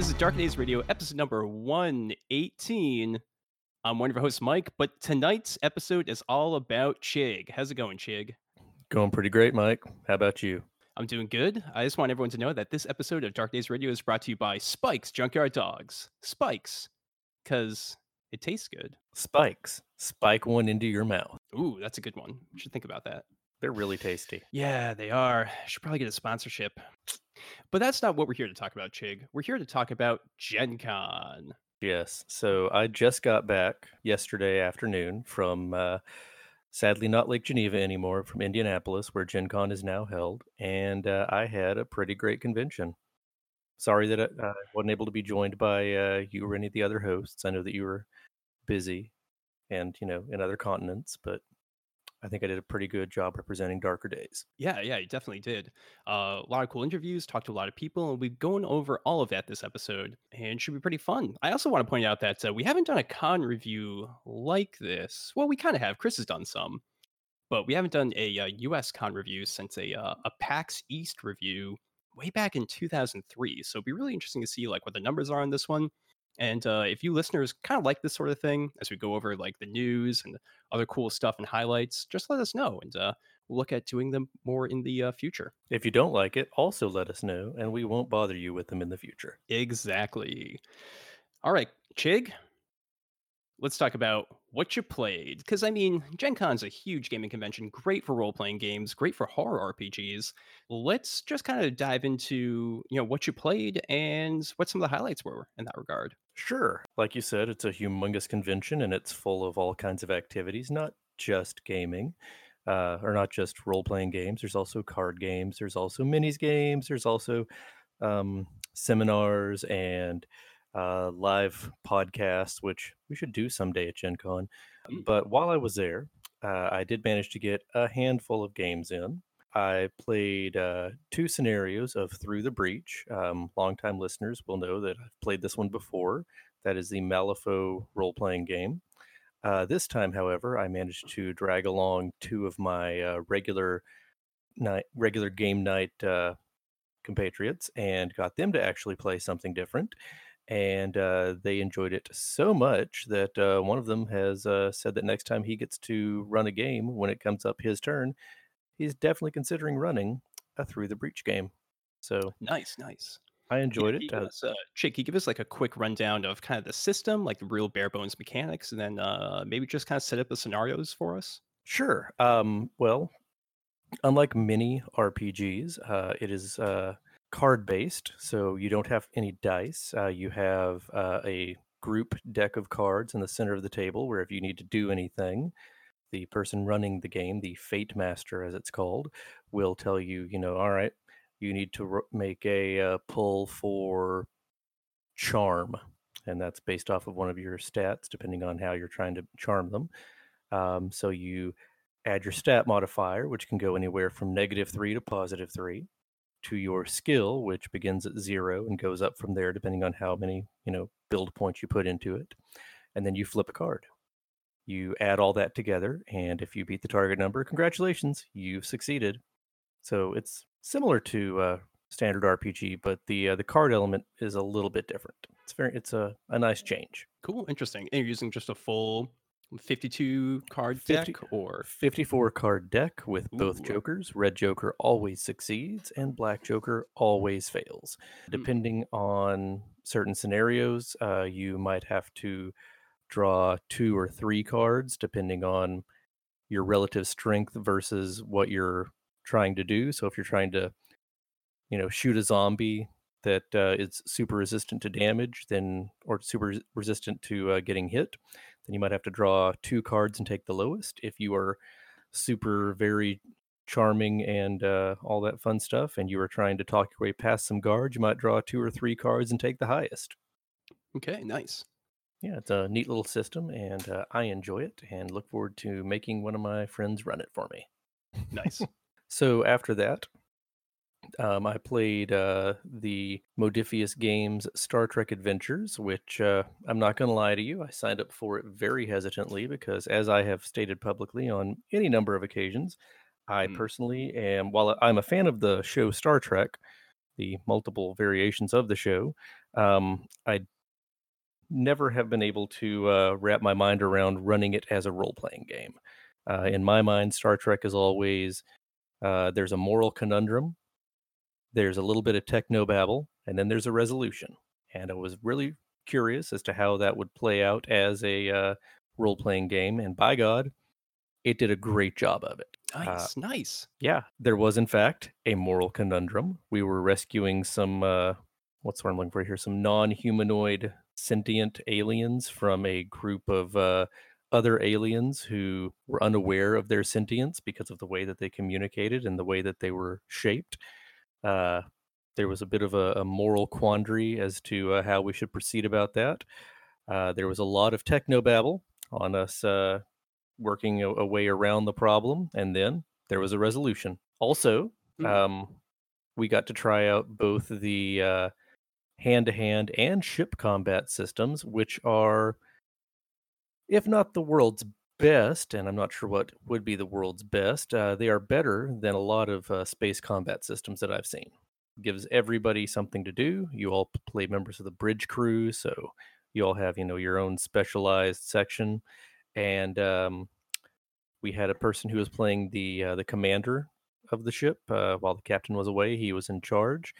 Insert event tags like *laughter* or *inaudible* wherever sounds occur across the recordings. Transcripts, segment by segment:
This is Dark Days Radio, episode number 118. I'm one of your hosts, Mike, but tonight's episode is all about Chig. How's it going, Chig? Going pretty great, Mike. How about you? I'm doing good. I just want everyone to know that this episode of Dark Days Radio is brought to you by Spikes Junkyard Dogs. Spikes, because it tastes good. Spikes. Spike one into your mouth. Ooh, that's a good one. You should think about that. They're really tasty. Yeah, they are. *sighs* Should probably get a sponsorship. But that's not what we're here to talk about, Chig. We're here to talk about Gen Con. Yes. So I just got back yesterday afternoon from, uh, sadly, not Lake Geneva anymore, from Indianapolis, where Gen Con is now held. And uh, I had a pretty great convention. Sorry that I uh, wasn't able to be joined by uh, you or any of the other hosts. I know that you were busy and, you know, in other continents, but I think I did a pretty good job representing Darker Days. Yeah, yeah, you definitely did. Uh, a lot of cool interviews, talked to a lot of people, and we've gone over all of that this episode, and should be pretty fun. I also want to point out that uh, we haven't done a con review like this. Well, we kind of have. Chris has done some, but we haven't done a uh, U.S. con review since a uh, a PAX East review way back in 2003. So it'd be really interesting to see like what the numbers are on this one. And uh, if you listeners kind of like this sort of thing, as we go over like the news and other cool stuff and highlights, just let us know, and uh, we'll look at doing them more in the uh, future. If you don't like it, also let us know, and we won't bother you with them in the future. Exactly. All right, Chig, let's talk about what you played. Because, I mean, Gen Con's a huge gaming convention, great for role playing games, great for horror RPGs. Let's just kind of dive into, you know, what you played and what some of the highlights were in that regard. Sure. Like you said, it's a humongous convention and it's full of all kinds of activities, not just gaming. Uh, or not just role playing games. There's also card games. There's also minis games. There's also um, seminars and uh, live podcast, which we should do someday at Gen Con. Mm. But while I was there, uh, I did manage to get a handful of games in. I played uh, two scenarios of Through the Breach. Um, longtime listeners will know that I've played this one before. That is the Malifaux role playing game. Uh, this time, however, I managed to drag along two of my uh, regular night, regular game night uh, compatriots and got them to actually play something different and uh, they enjoyed it so much that uh, one of them has uh, said that next time he gets to run a game, when it comes up his turn, he's definitely considering running a through the breach game. So Nice, nice. I enjoyed you it. give Uh, us, uh, Chig, can you give us like a quick rundown of kind of the system, like the real bare bones mechanics, and then uh, maybe just kind of set up the scenarios for us? sure. Um, well, unlike many RPGs, uh, it is uh, card based, so you don't have any dice. Uh, you have uh, a group deck of cards in the center of the table where if you need to do anything, the person running the game, the Fate Master as it's called, will tell you, you know, all right, you need to ro- make a uh, pull for charm. And that's based off of one of your stats, depending on how you're trying to charm them. Um, so you add your stat modifier, which can go anywhere from negative three to positive three, to your skill, which begins at zero and goes up from there, depending on how many, you know, build points you put into it. And then you flip a card. You add all that together, and if you beat the target number, congratulations, you've succeeded. So it's similar to uh, standard RPG, but the uh, the card element is a little bit different. It's very it's a, a nice change. Cool, interesting. And you're using just a full 52 card 50 deck, or 54 card deck with both jokers. Red Joker always succeeds, and Black Joker always fails. Hmm. Depending on certain scenarios, uh, you might have to draw two or three cards, depending on your relative strength versus what you're trying to do. So if you're trying to, you know, shoot a zombie that uh, is super resistant to damage, then or super resistant to uh, getting hit, then you might have to draw two cards and take the lowest. If you are super very charming and uh, all that fun stuff, and you are trying to talk your way past some guards, you might draw two or three cards and take the highest. okay, nice. Yeah, it's a neat little system, and uh, I enjoy it and look forward to making one of my friends run it for me. Nice. *laughs* So after that, um, I played uh, the Modiphius Games Star Trek Adventures, which uh, I'm not going to lie to you, I signed up for it very hesitantly because, as I have stated publicly on any number of occasions, I Mm. personally am, while I'm a fan of the show Star Trek, the multiple variations of the show, um, I never have been able to uh, wrap my mind around running it as a role playing game. Uh, in my mind, Star Trek is always uh, there's a moral conundrum, there's a little bit of techno babble, and then there's a resolution. And I was really curious as to how that would play out as a uh, role playing game. And by God, it did a great job of it. Uh, Nice, nice. yeah, there was in fact a moral conundrum. We were rescuing some uh what's what I'm looking for here, some non-humanoid sentient aliens from a group of uh other aliens who were unaware of their sentience because of the way that they communicated and the way that they were shaped. Uh there was a bit of a, a moral quandary as to uh, how we should proceed about that. Uh, there was a lot of technobabble on us uh, working a, a way around the problem, and then there was a resolution. Also, Mm. um, we got to try out both the uh, hand-to-hand and ship combat systems, which are, if not the world's best, and I'm not sure what would be the world's best, uh, they are better than a lot of uh, space combat systems that I've seen. Gives everybody something to do. You all play members of the bridge crew, so you all have you know your own specialized section, and um, we had a person who was playing the uh, the commander of the ship uh, while the captain was away. He was in charge,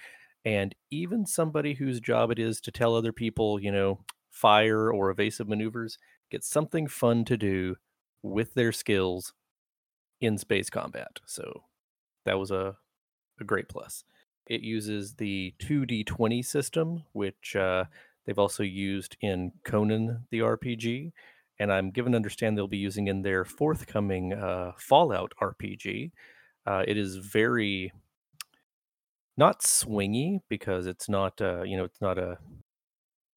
and even somebody whose job it is to tell other people, you know, fire or evasive maneuvers, get something fun to do with their skills in space combat. So that was a a great plus. It uses the 2d20 system, which uh, they've also used in Conan the RPG, and I'm given to understand they'll be using in their forthcoming uh, Fallout RPG. Uh, it is very not swingy because it's not uh, you know it's not a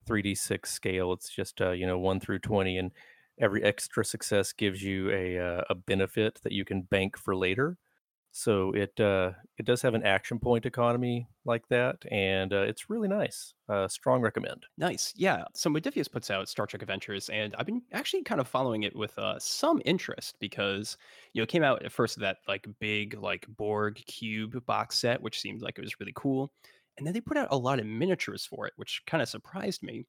3d6 scale. It's just uh, you know one through 20, and every extra success gives you a uh, a benefit that you can bank for later. So it uh, it does have an action point economy like that, and uh, it's really nice. Uh, strong recommend. Nice. Yeah. So Modiphius puts out Star Trek Adventures, and I've been actually kind of following it with uh, some interest because you know it came out at first that like big like Borg cube box set, which seemed like it was really cool, and then they put out a lot of miniatures for it, which kind of surprised me.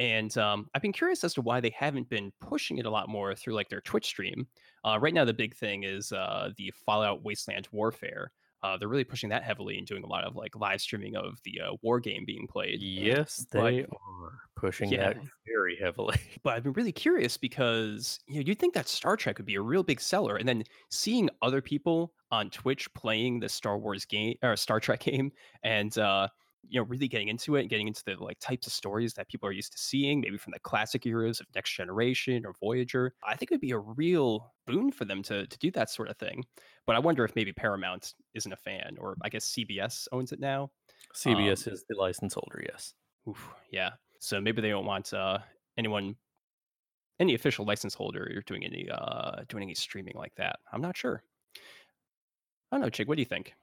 And um, I've been curious as to why they haven't been pushing it a lot more through like their Twitch stream. Uh, right now, the big thing is uh, the Fallout Wasteland Warfare. Uh, they're really pushing that heavily and doing a lot of like live streaming of the uh, war game being played. Yes, But- they are pushing Yeah. that very heavily. *laughs* But I've been really curious because you know you'd think that Star Trek would be a real big seller, and then seeing other people on Twitch playing the Star Wars game or Star Trek *laughs* game, and uh, you know really getting into it, and getting into the like types of stories that people are used to seeing, maybe from the classic eras of Next Generation or Voyager. I think it would be a real boon for them to to do that sort of thing. But I wonder if maybe Paramount isn't a fan, or I guess CBS owns it now. CBS is the license holder. Yes. Oof, yeah. So maybe they don't want uh, anyone, any official license holder, doing any uh, doing any streaming like that. I'm not sure. I don't know, Chig. What do you think?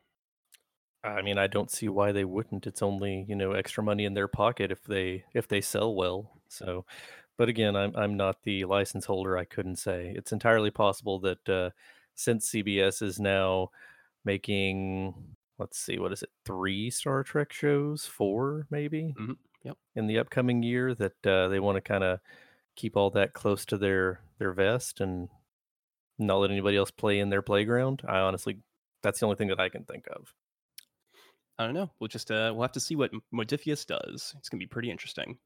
I mean, I don't see why they wouldn't. It's only you know extra money in their pocket if they if they sell well. So, but again, I'm I'm not the license holder. I couldn't say. It's entirely possible that uh, since CBS is now making, let's see, what is it, three Star Trek shows, four maybe, Mhm, yep. in the upcoming year, that uh, they want to kind of keep all that close to their their vest and not let anybody else play in their playground. I honestly, that's the only thing that I can think of. I don't know. We'll just uh, we'll have to see what Modiphius does. It's gonna be pretty interesting.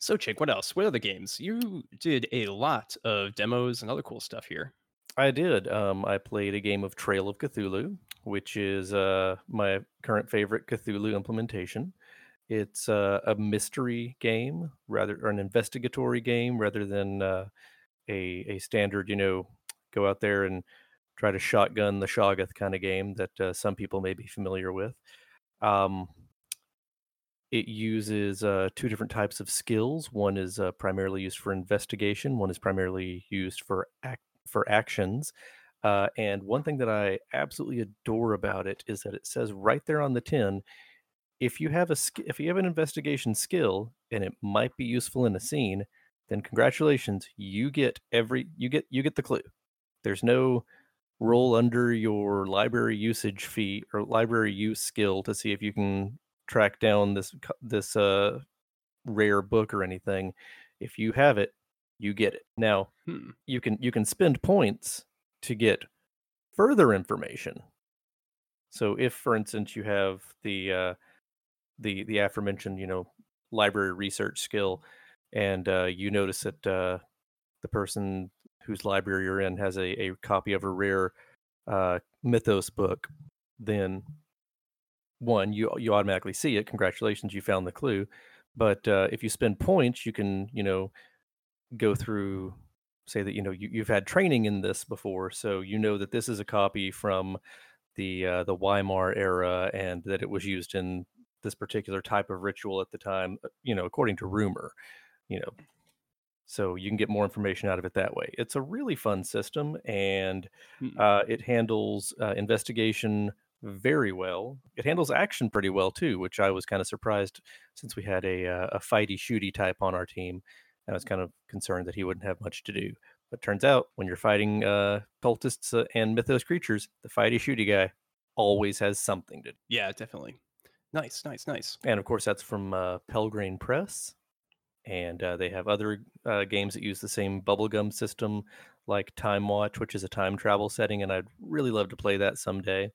So, Chig, what else? What other games? You did a lot of demos and other cool stuff here. I did. Um, I played a game of Trail of Cthulhu, which is uh, my current favorite Cthulhu implementation. It's uh, a mystery game, rather, or an investigatory game, rather than uh, a a standard, you know, go out there and try to shotgun the Shoggoth kind of game that uh, some people may be familiar with. Um, it uses uh, two different types of skills. One is uh, primarily used for investigation. One is primarily used for act for actions. Uh, and one thing that I absolutely adore about it is that it says right there on the tin, if you have a if you have an investigation skill and it might be useful in a scene, then congratulations, you get every you get you get the clue. There's no roll under your library usage fee or library use skill to see if you can track down this this uh rare book or anything. If you have it, you get it. Now, hmm. you can you can spend points to get further information. So if for instance you have the uh the the aforementioned, you know, library research skill and uh you notice that uh the person whose library you're in has a, a copy of a rare uh, mythos book, then one you you automatically see it. Congratulations, you found the clue. But uh, if you spend points, you can you know go through say that you know you, you've had training in this before, so you know that this is a copy from the uh, the Weimar era and that it was used in this particular type of ritual at the time. Uh, you know, according to rumor. You know, so you can get more information out of it that way. It's a really fun system, and mm. uh, it handles uh, investigation very well. It handles action pretty well too, which I was kind of surprised since we had a uh, a fighty shooty type on our team. and I was kind of concerned that he wouldn't have much to do. But turns out when you're fighting uh, cultists uh, and mythos creatures, the fighty shooty guy always has something to do. Yeah, definitely. Nice, nice, nice. And of course, that's from uh, Pelgrane Press and uh, they have other uh, games that use the same bubblegum system like time watch which is a time travel setting and i'd really love to play that someday.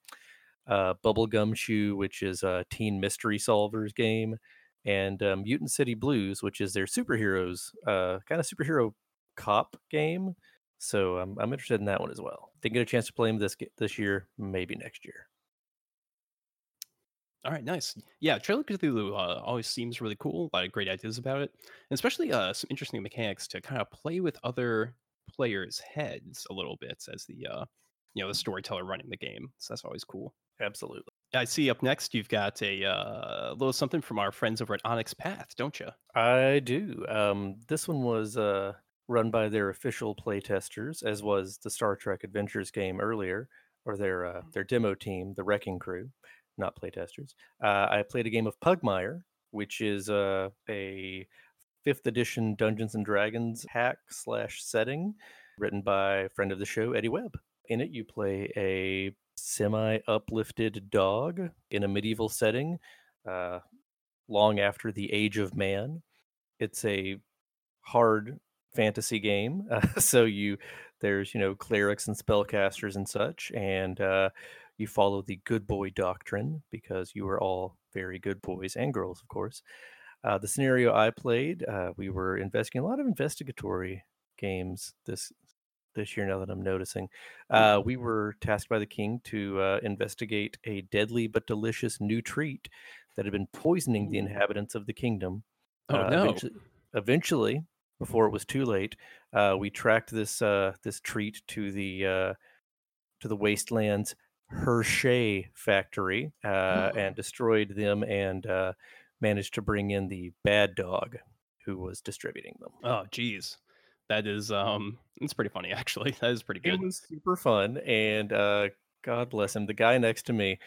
Uh, Bubblegumshoe which is a teen mystery solvers game and um, mutant city blues which is their superheroes uh, kind of superhero cop game. So um, i'm interested in that one as well. Didn't get a chance to play them this this year maybe next year all right, nice. Yeah, Trail of Cthulhu uh, always seems really cool. A lot of great ideas about it, and especially uh, some interesting mechanics to kind of play with other players' heads a little bit as the uh, you know the storyteller running the game. So that's always cool. Absolutely. I see. Up next, you've got a uh, little something from our friends over at Onyx Path, don't you? I do. Um, this one was uh, run by their official playtesters, as was the Star Trek Adventures game earlier, or their uh, their demo team, the Wrecking Crew not playtesters. Uh, I played a game of Pugmire, which is uh, a fifth edition Dungeons and Dragons hack slash setting written by friend of the show, Eddie Webb. In it, you play a semi uplifted dog in a medieval setting uh, long after the age of man. It's a hard fantasy game. Uh, *laughs* so you there's you know clerics and spellcasters and such, and uh, you follow the good boy doctrine because you are all very good boys and girls, of course. Uh, the scenario I played, uh, we were investigating a lot of investigatory games this this year. Now that I'm noticing, uh, we were tasked by the king to uh, investigate a deadly but delicious new treat that had been poisoning the inhabitants of the kingdom. Oh uh, no! Eventually, eventually, before it was too late, uh, we tracked this this treat to the to the wastelands Hershey factory uh, oh. and destroyed them and uh, managed to bring in the bad dog who was distributing them. Oh, geez. That is um it's pretty funny actually. That is pretty good. It was super fun and uh God bless him. The guy next to me,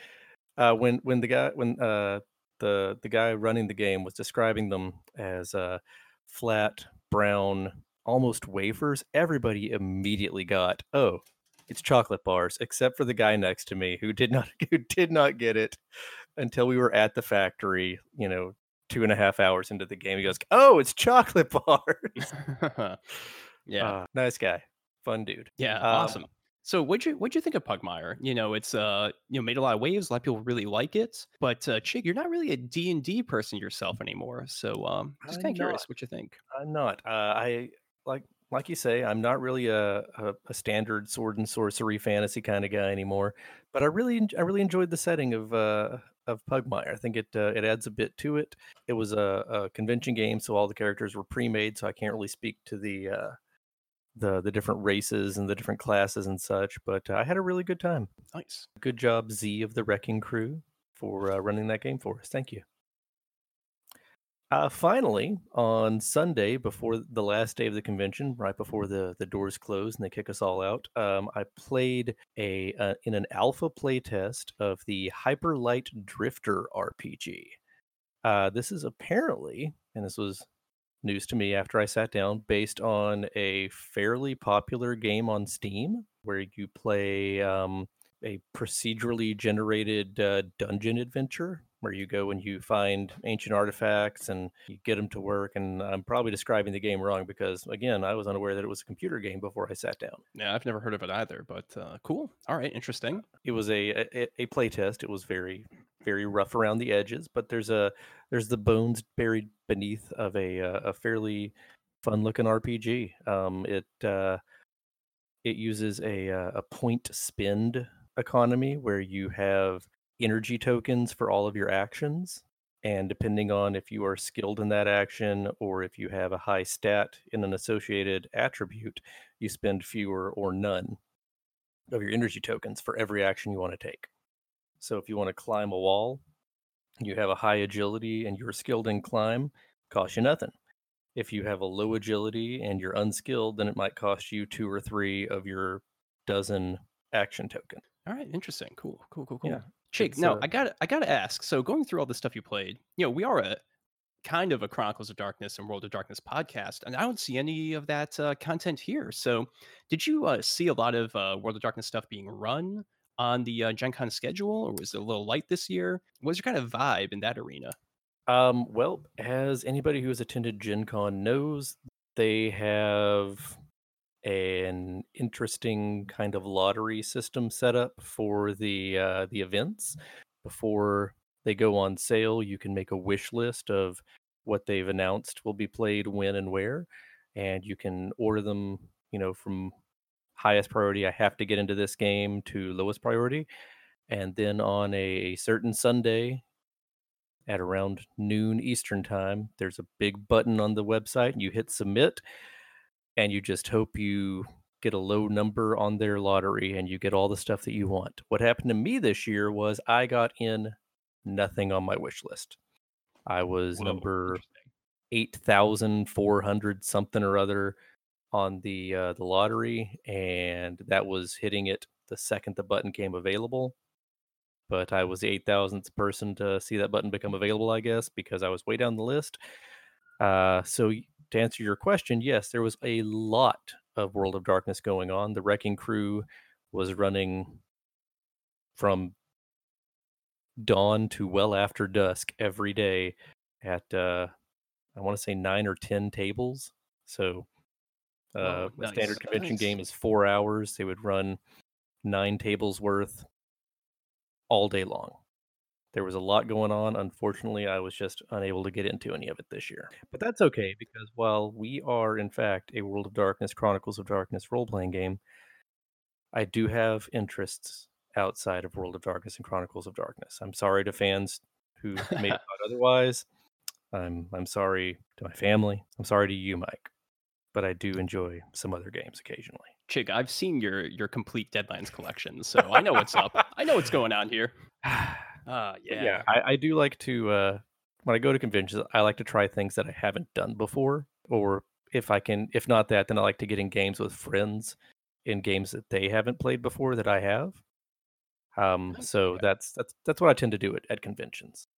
uh when when the guy when uh the the guy running the game was describing them as uh flat brown almost wafers, everybody immediately got, oh, it's chocolate bars, except for the guy next to me who did not *laughs* who did not get it until we were at the factory. You know, two and a half hours into the game, he goes, "Oh, it's chocolate *laughs* bars." *laughs* yeah, uh, nice guy, fun dude. Yeah, um, awesome. So what'd you what'd you think of Pugmire? You know, it's uh you know made a lot of waves. A lot of people really like it. But uh, Chig, you're not really a D and D person yourself anymore. So um, just kind of curious what you think. I'm not. Uh, I like like you say, I'm not really a, a, a, standard sword and sorcery fantasy kind of guy anymore. But I really, I really enjoyed the setting of uh, of Pugmire. I think it uh, it adds a bit to it. It was a, a, convention game, so all the characters were pre-made, so I can't really speak to the uh, the the different races and the different classes and such. But uh, I had a really good time. Nice, good job, Z of the Wrecking Crew, for uh, running that game for us. Thank you. Uh, finally, on Sunday, before the last day of the convention, right before the, the doors close and they kick us all out, um, I played a uh, in an alpha playtest of the Hyperlight Drifter RPG. Uh, this is apparently, and this was news to me after I sat down based on a fairly popular game on Steam where you play um, a procedurally generated uh, dungeon adventure where you go and you find ancient artifacts and you get them to work. And I'm probably describing the game wrong because, again, I was unaware that it was a computer game before I sat down. Yeah, I've never heard of it either, but uh, cool. All right, interesting. It was a, a a play test. It was very very rough around the edges, but there's a there's the bones buried beneath of a uh, a fairly fun looking RPG. Um, it uh, it uses a uh, a point spend economy where you have energy tokens for all of your actions. And depending on if you are skilled in that action or if you have a high stat in an associated attribute, you spend fewer or none of your energy tokens for every action you want to take. So if you want to climb a wall, you have a high agility and you're skilled in climb, cost you nothing. If you have a low agility and you're unskilled, then it might cost you two or three of your dozen action token. All right, interesting. Cool, cool, cool, cool. Yeah, It's, no, uh, I got I got to ask. So going through all the stuff you played, you know, we are a kind of a Chronicles of Darkness and World of Darkness podcast, and I don't see any of that uh, content here. So, did you uh, see a lot of uh, World of Darkness stuff being run on the uh, Gen Con schedule, or was it a little light this year? What was your kind of vibe in that arena? Um, well, as anybody who has attended Gen Con knows, they have an interesting kind of lottery system set up for the uh, the events. Before they go on sale, you can make a wish list of what they've announced will be played when and where, and you can order them, you know, from highest priority. I have to get into this game to lowest priority, and then on a certain Sunday, at around noon Eastern time. There's a big button on the website. You hit submit, and you just hope you get a low number on their lottery and you get all the stuff that you want. What happened to me this year was I got in nothing on my wish list. I was Whoa, number 8,400 something or other on the uh, the lottery, and that was hitting it the second the button came available but I was the 8,000th person to see that button become available, I guess, because I was way down the list. Uh, so, to answer your question, yes, there was a lot of World of Darkness going on. The Wrecking Crew was running from dawn to well after dusk every day at, uh, I want to say nine or 10 tables. So, uh, Whoa, a standard convention nice. game is four hours. They would run nine tables worth all day long. There was a lot going on. Unfortunately, I was just unable to get into any of it this year. But that's okay because while we are, in fact, a World of Darkness, Chronicles of Darkness role playing game, I do have interests outside of World of Darkness and Chronicles of Darkness. I'm sorry to fans who may have thought otherwise. I'm I'm sorry to my family. I'm sorry to you, Mike. But I do enjoy some other games occasionally. Chig, I've seen your your complete Deadlines collection, so I know what's up. I know what's going on here. *sighs* *sighs* *sighs* *laughs* But yeah. yeah, I, I do like to uh, when I go to conventions, I like to try things that I haven't done before, or if I can, if not that, then I like to get in games with friends in games that they haven't played before that I have. Um, so okay. that's that's that's what I tend to do at, at conventions.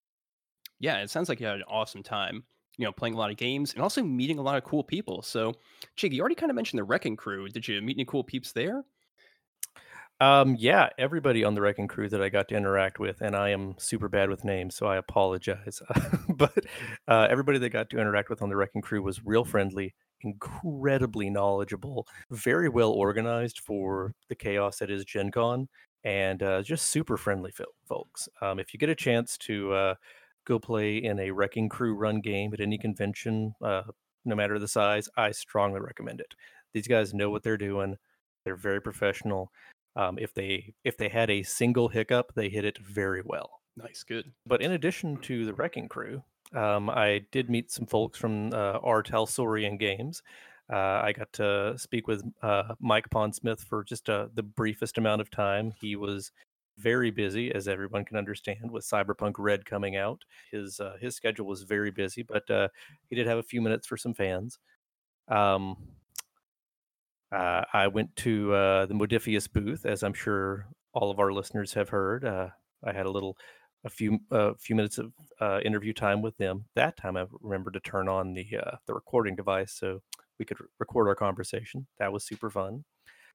Yeah, it sounds like you had an awesome time. You know, playing a lot of games and also meeting a lot of cool people. So, Chig, you already kind of mentioned the Wrecking Crew. Did you meet any cool peeps there? Um, yeah, everybody on the Wrecking Crew that I got to interact with, and I am super bad with names, so I apologize. *laughs* but uh, everybody that got to interact with on the Wrecking Crew was real friendly, incredibly knowledgeable, very well organized for the chaos that is Gen Con, and uh, just super friendly fol- folks. Um, if you get a chance to uh, go play in a Wrecking Crew run game at any convention, uh, no matter the size, I strongly recommend it. These guys know what they're doing. They're very professional. Um, if they if they had a single hiccup, they hit it very well. Nice, good. But in addition to the Wrecking Crew, um, I did meet some folks from uh, R. Talsorian Games. Uh, I got to speak with uh, Mike Pondsmith for just uh, the briefest amount of time. He was very busy, as everyone can understand, with Cyberpunk Red coming out. His uh, his schedule was very busy, but uh, he did have a few minutes for some fans. Um, uh, I went to uh, the Modiphius booth, as I'm sure all of our listeners have heard. Uh, I had a little, a few, a few minutes of uh, interview time with them. That time I remembered to turn on the uh, the recording device so we could record our conversation. That was super fun.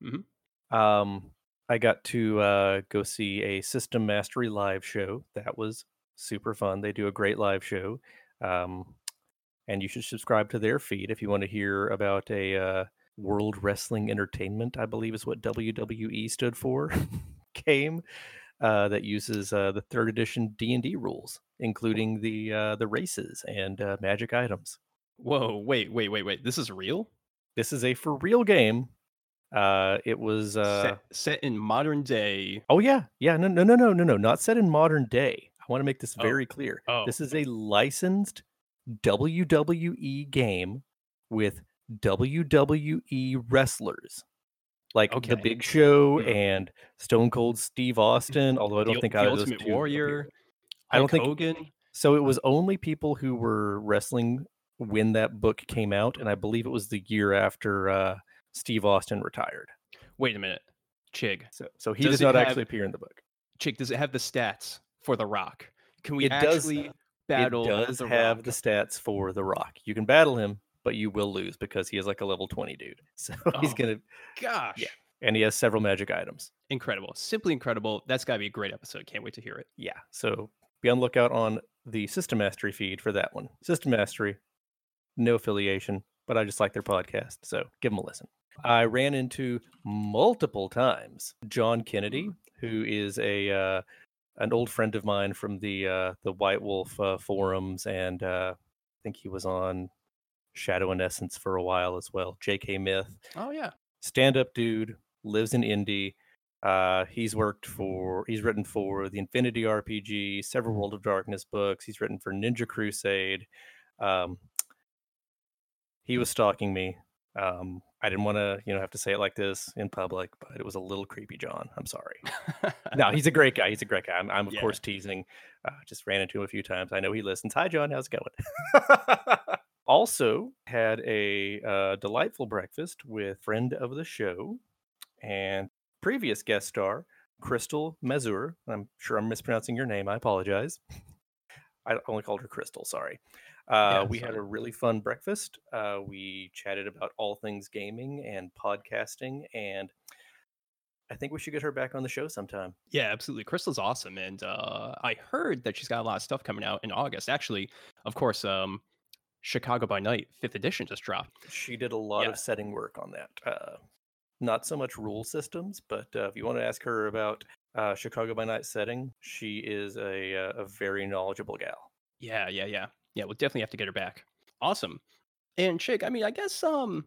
Mhm. Um, I got to uh, go see a System Mastery live show. That was super fun. They do a great live show. Um, and you should subscribe to their feed if you want to hear about a uh, World Wrestling Entertainment, I believe is what WWE stood for, *laughs* game uh, that uses uh, the third edition D and D rules, including the uh, the races and uh, magic items. Whoa, wait, wait, wait, wait. This is real? This is a for real game. Uh, it was uh, set, set in modern day. oh yeah yeah no no no no no no not set in modern day. I want to make this Oh, very clear. oh. This is a licensed WWE game with WWE wrestlers. Like okay. the Big Show Mhm. and Stone Cold Steve Austin, although I don't the, think the those Ultimate two. Warrior. I don't think- Hogan. So it was only people who were wrestling when that book came out, and I believe it was the year after uh, Steve Austin retired. Wait a minute, Chig. So, so he Does does not have- actually appear in the book. Chig, does it have the stats for The Rock? Can we It does- actually battle? it does the have Rock? the stats for The Rock. You can battle him, but you will lose because he is like a level twenty dude. *laughs* So he's Oh. gonna, Gosh, Yeah. and he has several magic items. incredible! Simply incredible. That's got to be a great episode. Can't wait to hear it. Yeah. So be on the lookout on the System Mastery feed for that one. System Mastery, no affiliation, but I just like their podcast, so give them a listen. I ran into multiple times John Kennedy, who is a uh, an old friend of mine from the uh, the White Wolf uh, forums, and uh, I think he was on Shadow and Essence for a while as well. J.K. Myth, Oh yeah. stand up dude, lives in Indy. Uh, he's worked for, he's written for the Infinity RPG, several World of Darkness books. He's written for Ninja Crusade. Um, he was stalking me. Um, I didn't want to, you know, have to say it like this in public, but it was a little creepy, John. I'm sorry. no, he's a *laughs* great guy. He's a great guy. I'm, I'm of Yeah. course teasing. Uh, just ran into him a few times. I know he listens. Hi, John. How's it going? *laughs* also had a uh, delightful breakfast with friend of the show and previous guest star Crystal Mazur. I'm sure I'm mispronouncing your name. I apologize. I only called her Crystal. Sorry. Uh, Yeah, we had a really fun breakfast. Uh, we chatted about all things gaming and podcasting, and I think we should get her back on the show sometime. Yeah, absolutely. Crystal's awesome, and uh, I heard that she's got a lot of stuff coming out in August. Actually, of course, um, Chicago by Night Fifth Edition just dropped. She did a lot Yeah. of setting work on that. Uh, not so much rule systems, but uh, if you want to ask her about uh, Chicago by Night setting, she is a, uh, a very knowledgeable gal. Yeah, yeah, yeah, yeah. We'll definitely have to get her back. Awesome. And Chig, I mean, I guess um,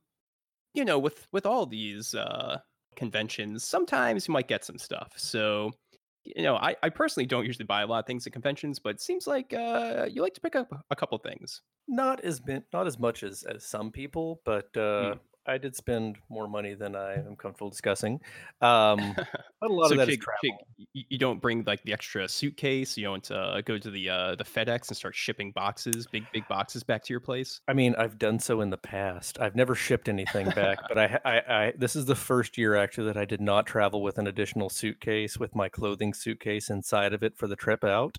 you know, with with all these uh conventions, sometimes you might get some stuff. So, you know, I I personally don't usually buy a lot of things at conventions, but it seems like uh you like to pick up a couple things. Not as not as much as, as some people, but uh, Mm. I did spend more money than I am comfortable discussing. Um, *laughs* but a lot so of that is Chig, travel. Chig, y- you don't bring like the extra suitcase. You don't uh, go to the uh, the FedEx and start shipping boxes, big big boxes back to your place. I mean, I've done so in the past. I've never shipped anything back, but I, I, I, this is the first year actually that I did not travel with an additional suitcase with my clothing suitcase inside of it for the trip out.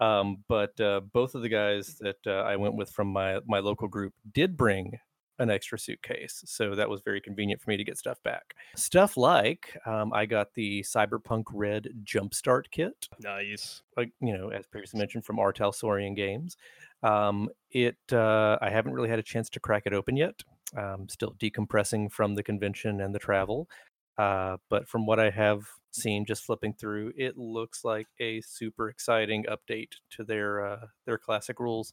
Um, but uh, both of the guys that uh, I went with from my my local group did bring an extra suitcase, so that was very convenient for me to get stuff back. Stuff like um, I got the Cyberpunk Red Jumpstart kit Nice. like you know, as previously mentioned from R. Talsorian Games. Um, it uh, I haven't really had a chance to crack it open yet. Um, still decompressing from the convention and the travel. Uh, but from what I have seen, just flipping through, it looks like a super exciting update to their uh, their classic rules,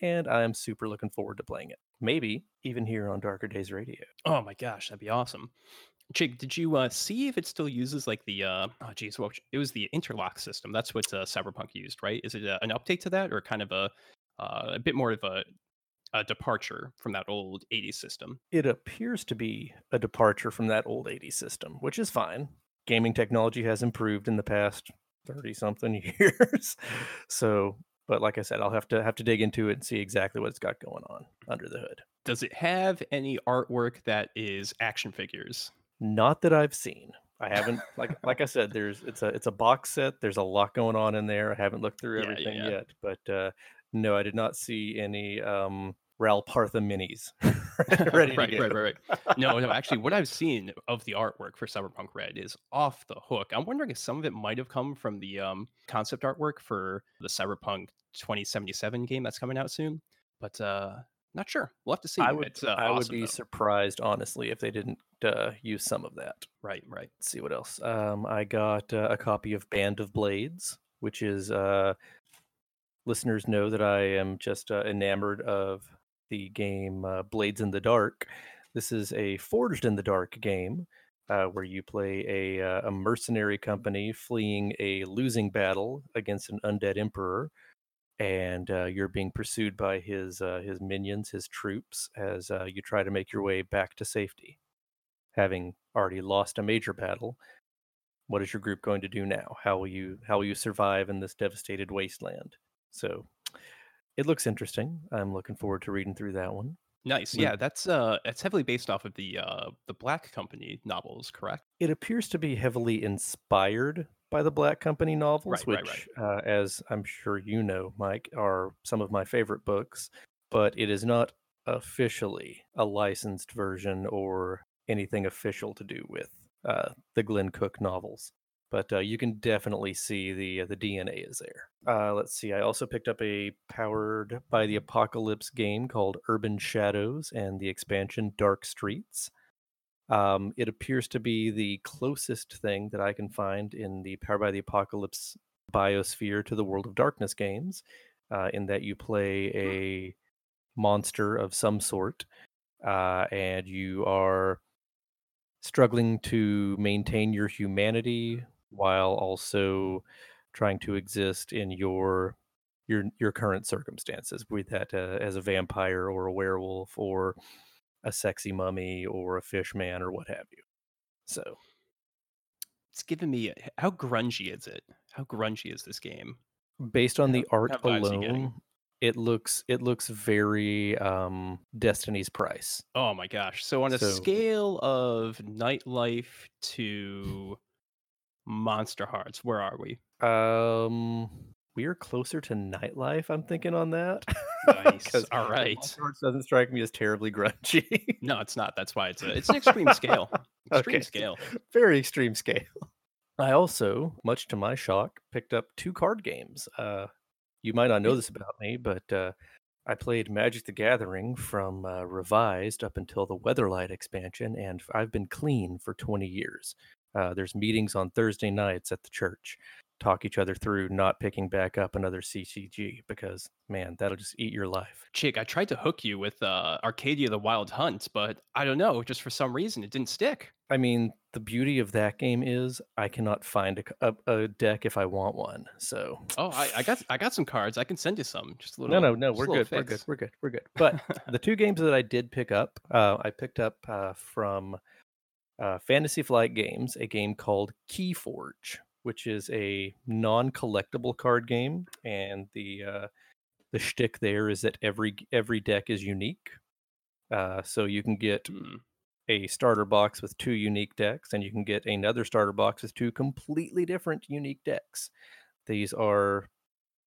and I am super looking forward to playing it. Maybe even here on Darker Days Radio. Oh my gosh, that'd be awesome. Chig, did you uh, see if it still uses like the uh, oh geez, well, it was the interlock system? That's what uh, Cyberpunk used, right? Is it uh, an update to that, or kind of a uh, a bit more of a, a departure from that old '80s system? it appears to be a departure from that old 80s system, which is fine. Gaming technology has improved in the past 30 something *laughs* years. so, but like I said, I'll have to have to dig into it and see exactly what it's got going on under the hood. Does it have any artwork that is action figures? Not that I've seen. I haven't like *laughs* like I said, there's it's a it's a box set. There's a lot going on in there. I haven't looked through Yeah, yeah, everything yeah. yet, but uh, no, I did not see any um, Ral Partha minis *laughs* *laughs* right, right, right, right. No, no. Actually, what I've seen of the artwork for Cyberpunk Red is off the hook. I'm wondering if some of it might have come from the um, concept artwork for the Cyberpunk 2077 game that's coming out soon, but uh, not sure. We'll have to see. I would It's, uh, I would be though. surprised honestly if they didn't uh, use some of that. Right, right. Let's see what else. Um, I got uh, a copy of Band of Blades, which is uh, listeners know that I am just uh, enamored of the game uh, Blades in the Dark. This is a Forged in the Dark game uh, where you play a, uh, a mercenary company fleeing a losing battle against an undead emperor, and uh, you're being pursued by his uh, his minions, his troops, as uh, you try to make your way back to safety having already lost a major battle. What is your group going to do now? How will you how will you survive in this devastated wasteland? So it looks interesting i'm looking forward to reading through that one Nice. Yeah, that's uh, it's heavily based off of the uh, the Black Company novels, correct? it appears to be heavily inspired by the black company novels Right, right, which Uh, as i'm sure you know mike are some of my favorite books but it is not officially a licensed version or anything official to do with uh, the glenn cook novels but uh, you can definitely see the uh, the dna is there. Uh, let's see i also picked up a powered by the apocalypse game called urban shadows and the expansion dark streets. Um, it appears to be the closest thing that I can find in the Power by the Apocalypse biosphere to the World of Darkness games, uh, in that you play a monster of some sort, uh, and you are struggling to maintain your humanity while also trying to exist in your your your current circumstances, with that uh, as a vampire or a werewolf or a sexy mummy or a fish man or what have you. So It's given me how grungy is it? How grungy is this game? based on Yeah, the art what vibes are you getting? alone, it looks it looks very um Destiny's Price. Oh my gosh. So on a So- scale of nightlife to Monster Hearts, where are we? Um we are closer to nightlife, I'm thinking on that. *laughs* Nice. All right. Monster Hearts doesn't strike me as terribly grungy. No, it's not. That's why it's a it's an *laughs* extreme scale. Extreme Okay. scale. very extreme scale. I also, much to my shock, picked up two card games. Uh, you might not know this about me, but uh, I played Magic the Gathering from uh, Revised up until the Weatherlight expansion, and I've been clean for 20 years. Uh, there's meetings on Thursday nights at the church, talk each other through not picking back up another CCG because, man, that'll just eat your life. Chig, I tried to hook you with uh, Arcadia the Wild Hunt, but I don't know, just for some reason it didn't stick. I mean, the beauty of that game is I cannot find a deck if I want one. So Oh, I, I got I got some cards. I can send you some. Just a little no, no, no. We're good. We're good. We're good. We're good. But the two games that I did pick up, uh, I picked up uh, from uh, Fantasy Flight Games a game called Keyforge, which is a non-collectible card game, and the uh, the shtick there is that every every deck is unique. Uh, so you can get Hmm. a starter box with two unique decks, and you can get another starter box with two completely different unique decks. These are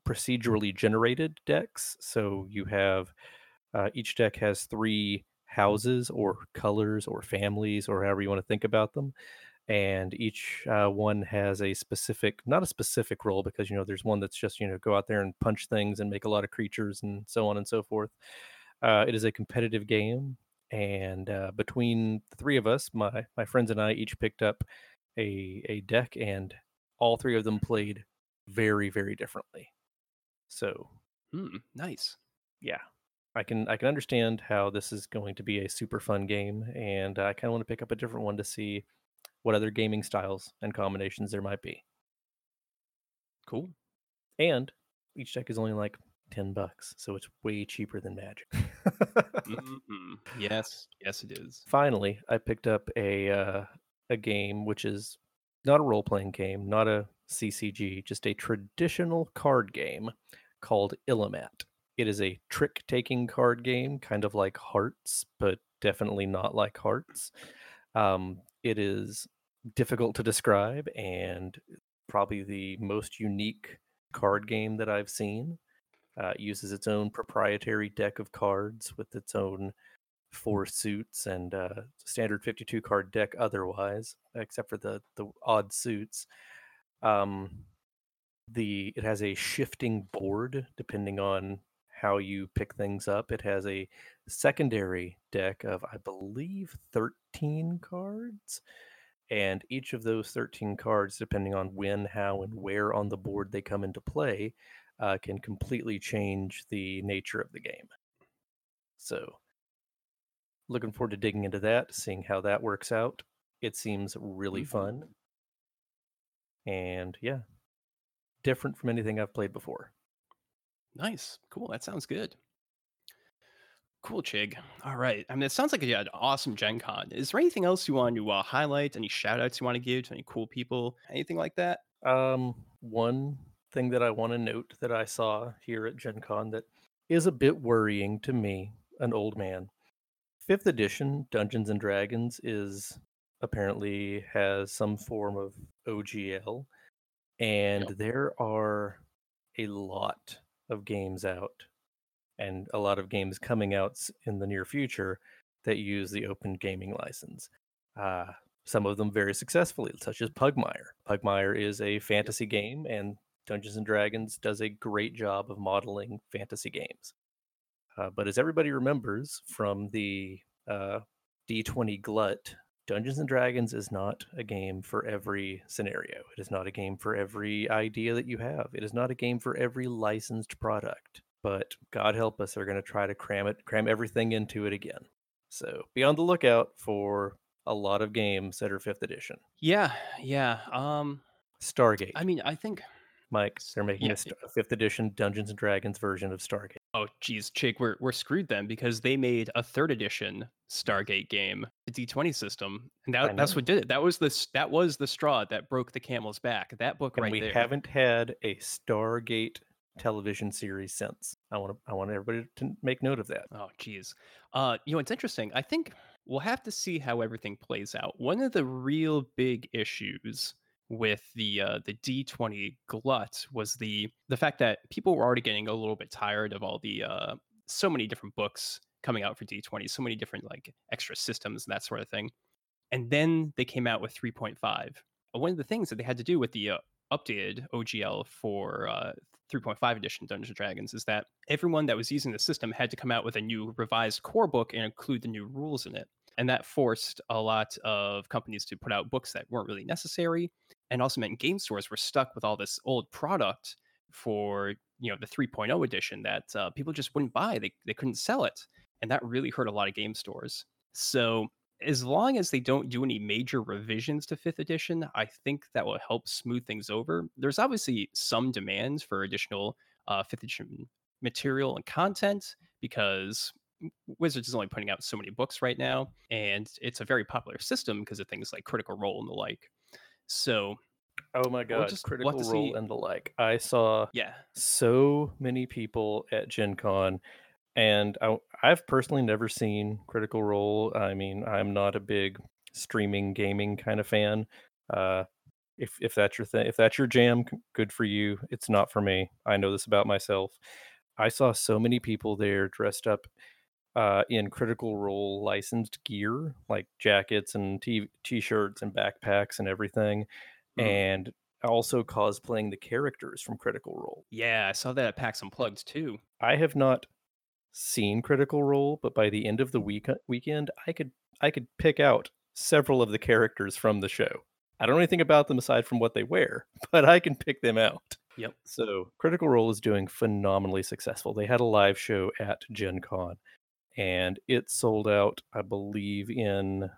procedurally generated decks. So you have uh, each deck has three houses or colors or families or however you want to think about them. And each uh, one has a specific, not a specific role, because you know there's one that's just you know go out there and punch things and make a lot of creatures and so on and so forth. Uh, it is a competitive game, and uh, between the three of us, my my friends and I each picked up a a deck, and all three of them played very very differently. So Hmm, nice. yeah, I can I can understand how this is going to be a super fun game, and I kind of want to pick up a different one to see what other gaming styles and combinations there might be. Cool. And each deck is only like ten bucks, so it's way cheaper than Magic. Mhm. *laughs* Yes, yes, it is. finally i picked up a uh, a game which is not a role-playing game not a ccg just a traditional card game called Illimat. It is a trick-taking card game kind of like hearts but definitely not like hearts um, it is difficult to describe and probably the most unique card game that I've seen. Uh, it uses its own proprietary deck of cards with its own four suits and uh, standard 52 card deck otherwise, except for the the odd suits. Um, the it has a shifting board depending on how you pick things up. It has a secondary deck of I believe 13 cards. And each of those 13 cards, depending on when, how, and where on the board they come into play, uh, can completely change the nature of the game. So, looking forward to digging into that, seeing how that works out. It seems really Mm-hmm. fun. And yeah, different from anything I've played before. Nice. Cool. That sounds good. Cool, Chig. All right. I mean, it sounds like you had an awesome Gen Con. Is there anything else you want to uh, highlight? Any shout outs you want to give to any cool people? Anything like that? Um, one thing that I want to note that I saw here at Gen Con that is a bit worrying to me, an old man. Fifth edition Dungeons and Dragons is apparently has some form of OGL, and Yep. there are a lot of games out and a lot of games coming out in the near future that use the open gaming license. Uh, some of them very successfully, such as Pugmire. Pugmire is a fantasy game, and Dungeons and Dragons does a great job of modeling fantasy games. Uh, but as everybody remembers from the uh, D20 Glut, Dungeons and Dragons is not a game for every scenario. It is not a game for every idea that you have. It is not a game for every licensed product. But God help us, they're going to try to cram it, cram everything into it again. So be on the lookout for a lot of games that are fifth edition. Yeah. Yeah. Um, Stargate, I mean, I think. Mike, they're making yeah, a, st- a fifth edition Dungeons and Dragons version of Stargate. Oh, geez, Chig, we're we're screwed then because they made a third edition Stargate game, the D20 system, and that, that's what did it. That was the that was the straw that broke the camel's back. That book and right we there. haven't had a Stargate television series since. I want to I want everybody to make note of that. Oh, geez. Uh, you know, it's interesting. I think we'll have to see how everything plays out. One of the real big issues with the uh, the D20 glut was the the fact that people were already getting a little bit tired of all the uh, so many different books coming out for D20, so many different like extra systems and that sort of thing. And then they came out with 3.5. Uh, One of the things that they had to do with the uh, updated OGL for uh, 3.5 edition Dungeons and Dragons is that everyone that was using the system had to come out with a new revised core book and include the new rules in it. And that forced a lot of companies to put out books that weren't really necessary, and also meant game stores were stuck with all this old product for you know the 3.0 edition that uh, people just wouldn't buy. They they couldn't sell it, and that really hurt a lot of game stores. So as long as they don't do any major revisions to fifth edition, I think that will help smooth things over. There's obviously some demand for additional uh, fifth edition material and content because Wizards is only putting out so many books right now, and it's a very popular system because of things like Critical Role and the like. So Oh my god, just- we'll Critical to Role see- and the like. I saw yeah, so many people at Gen Con, and I, I've personally never seen Critical Role. I mean, I'm not a big streaming gaming kind of fan. Uh, if if that's your thing, if that's your jam, good for you. It's not for me. I know this about myself. I saw so many people there dressed up uh, in Critical Role licensed gear, like jackets and t- t-shirts and backpacks and everything, Mhm. and also cosplaying the characters from Critical Role. yeah, I saw that at PAX Unplugged too. I have not seen Critical Role, but by the end of the week weekend, I could I could pick out several of the characters from the show. I don't know anything about them aside from what they wear, *laughs* but I can pick them out. Yep. So Critical Role is doing phenomenally successful. They had a live show at Gen Con and it sold out, I believe, in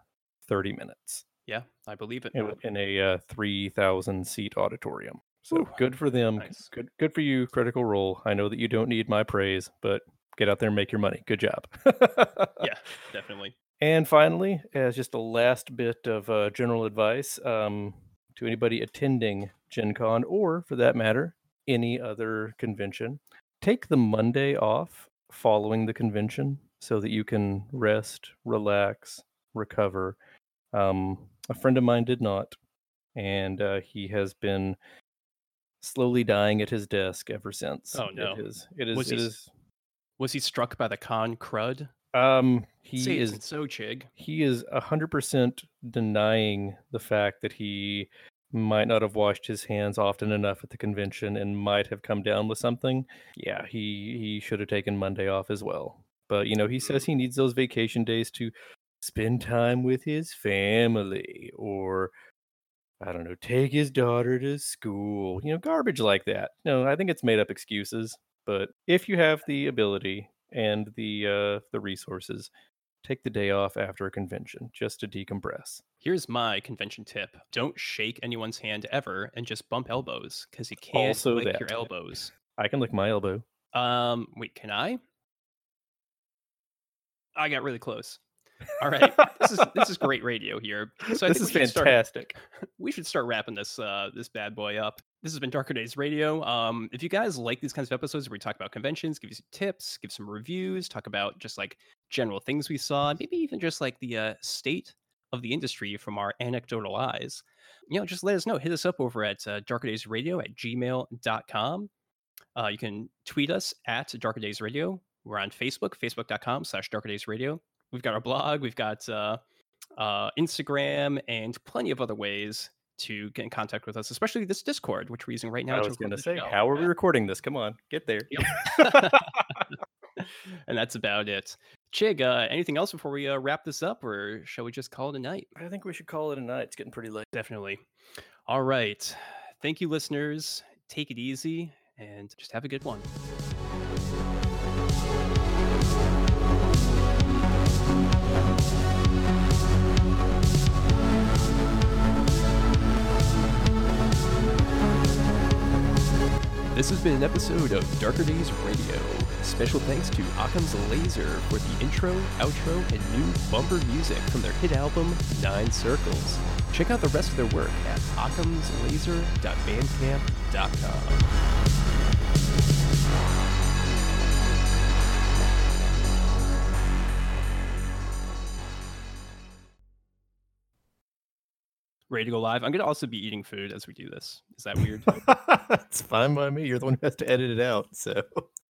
30 minutes Yeah, I believe it. in, in a uh, 3,000 seat auditorium. So Whew. good for them. Nice. Good, good for you, Critical Role. I know that you don't need my praise, but get out there and make your money. Good job. Yeah, *laughs* definitely. And finally, as just a last bit of uh, general advice um, to anybody attending Gen Con, or for that matter, any other convention, take the Monday off following the convention so that you can rest, relax, recover. Um, a friend of mine did not, and uh, he has been slowly dying at his desk ever since. Oh, no. It is. It is. Was it he- is- Was he struck by the con crud? Um, he Say is. so chig. he is a hundred percent denying the fact that he might not have washed his hands often enough at the convention and might have come down with something. Yeah, he he should have taken Monday off as well. But you know, he says he needs those vacation days to spend time with his family or I don't know, take his daughter to school. You know, garbage like that. No, I think it's made up excuses. But if you have the ability and the uh the resources, take the day off after a convention just to decompress. Here's my convention tip: Don't shake anyone's hand ever, and just bump elbows because you can't Also lick that your elbows. I can lick my elbow. Um, wait, can I? I got really close. All right, *laughs* this is this is great radio here. So I this think is we should start- fantastic. we should start wrapping this uh this bad boy up. This has been Darker Days Radio. Um, if you guys like these kinds of episodes where we talk about conventions, give you some tips, give some reviews, talk about just like general things we saw, maybe even just like the uh, state of the industry from our anecdotal eyes, you know, just let us know. Hit us up over at uh, Radio at gmail.com. Uh, you can tweet us at Darker Days Radio. We're on Facebook, facebook.com slash Darker Days Radio. We've got our blog, we've got uh, uh, Instagram, and plenty of other ways to get in contact with us, especially this Discord, which we're using right now. I was going to say, show. how are we recording this? Come on, get there. *laughs* and that's about it. Chig, uh, anything else before we uh, wrap this up, or shall we just call it a night? I think we should call it a night. It's getting pretty late. Definitely. All right. Thank you, listeners. Take it easy and just have a good one. This has been an episode of Darker Days Radio. Special thanks to Occam's Laser for the intro, outro, and new bumper music from their hit album Nine Circles. Check out the rest of their work at occamslaser.bandcamp.com. Ready to go live? I'm going to also be eating food as we do this. Is that weird? *laughs* it's fine by me. You're the one who has to edit it out. So